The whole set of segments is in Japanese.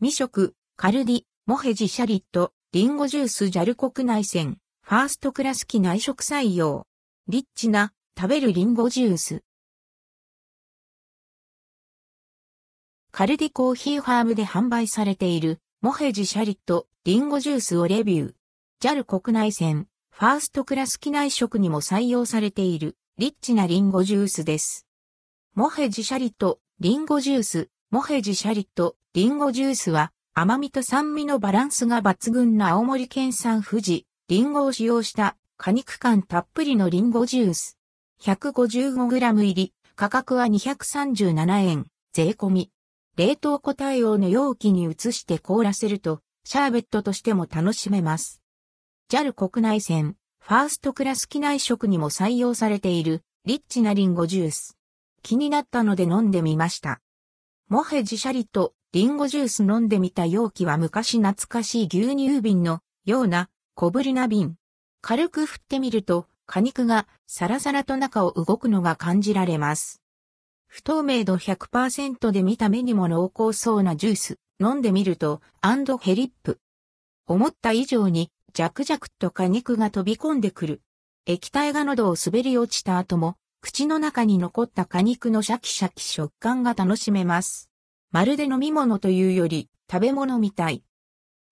未食、カルディ、モヘジシャリット、リンゴジュース JAL 国内線、ファーストクラス機内食採用。リッチな、食べるリンゴジュース。カルディコーヒーファームで販売されている、モヘジシャリット、リンゴジュースをレビュー。JAL 国内線、ファーストクラス機内食にも採用されている、リッチなリンゴジュースです。モヘジシャリット、リンゴジュース、モヘジシャリット、リンゴジュースは、甘みと酸味のバランスが抜群な青森県産富士、リンゴを使用した果肉感たっぷりのリンゴジュース。155g 入り、価格は237円、税込み。冷凍庫対応の容器に移して凍らせると、シャーベットとしても楽しめます。JAL 国内線、ファーストクラス機内食にも採用されている、リッチなリンゴジュース。気になったので飲んでみました。もへじシャリっと林檎ジュース飲んでみた容器は昔懐かしい牛乳瓶のような小ぶりな瓶。軽く振ってみると果肉がサラサラと中を動くのが感じられます。不透明度100%で見た目にも濃厚そうなジュース。飲んでみると、アンドヘリップ。思った以上に、ジャクジャクと果肉が飛び込んでくる。液体が喉を滑り落ちた後も、口の中に残った果肉のシャキシャキ食感が楽しめます。まるで飲み物というより食べ物みたい。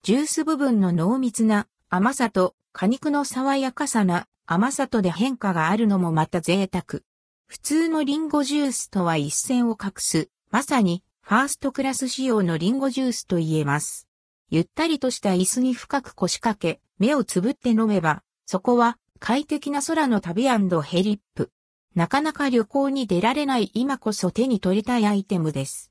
ジュース部分の濃密な甘さと果肉の爽やかさな甘さとで変化があるのもまた贅沢。普通のリンゴジュースとは一線を画す、まさにファーストクラス仕様のリンゴジュースと言えます。ゆったりとした椅子に深く腰掛け、目をつぶって飲めば、そこは快適な空の旅ヘリップ。なかなか旅行に出られない今こそ手に取りたいアイテムです。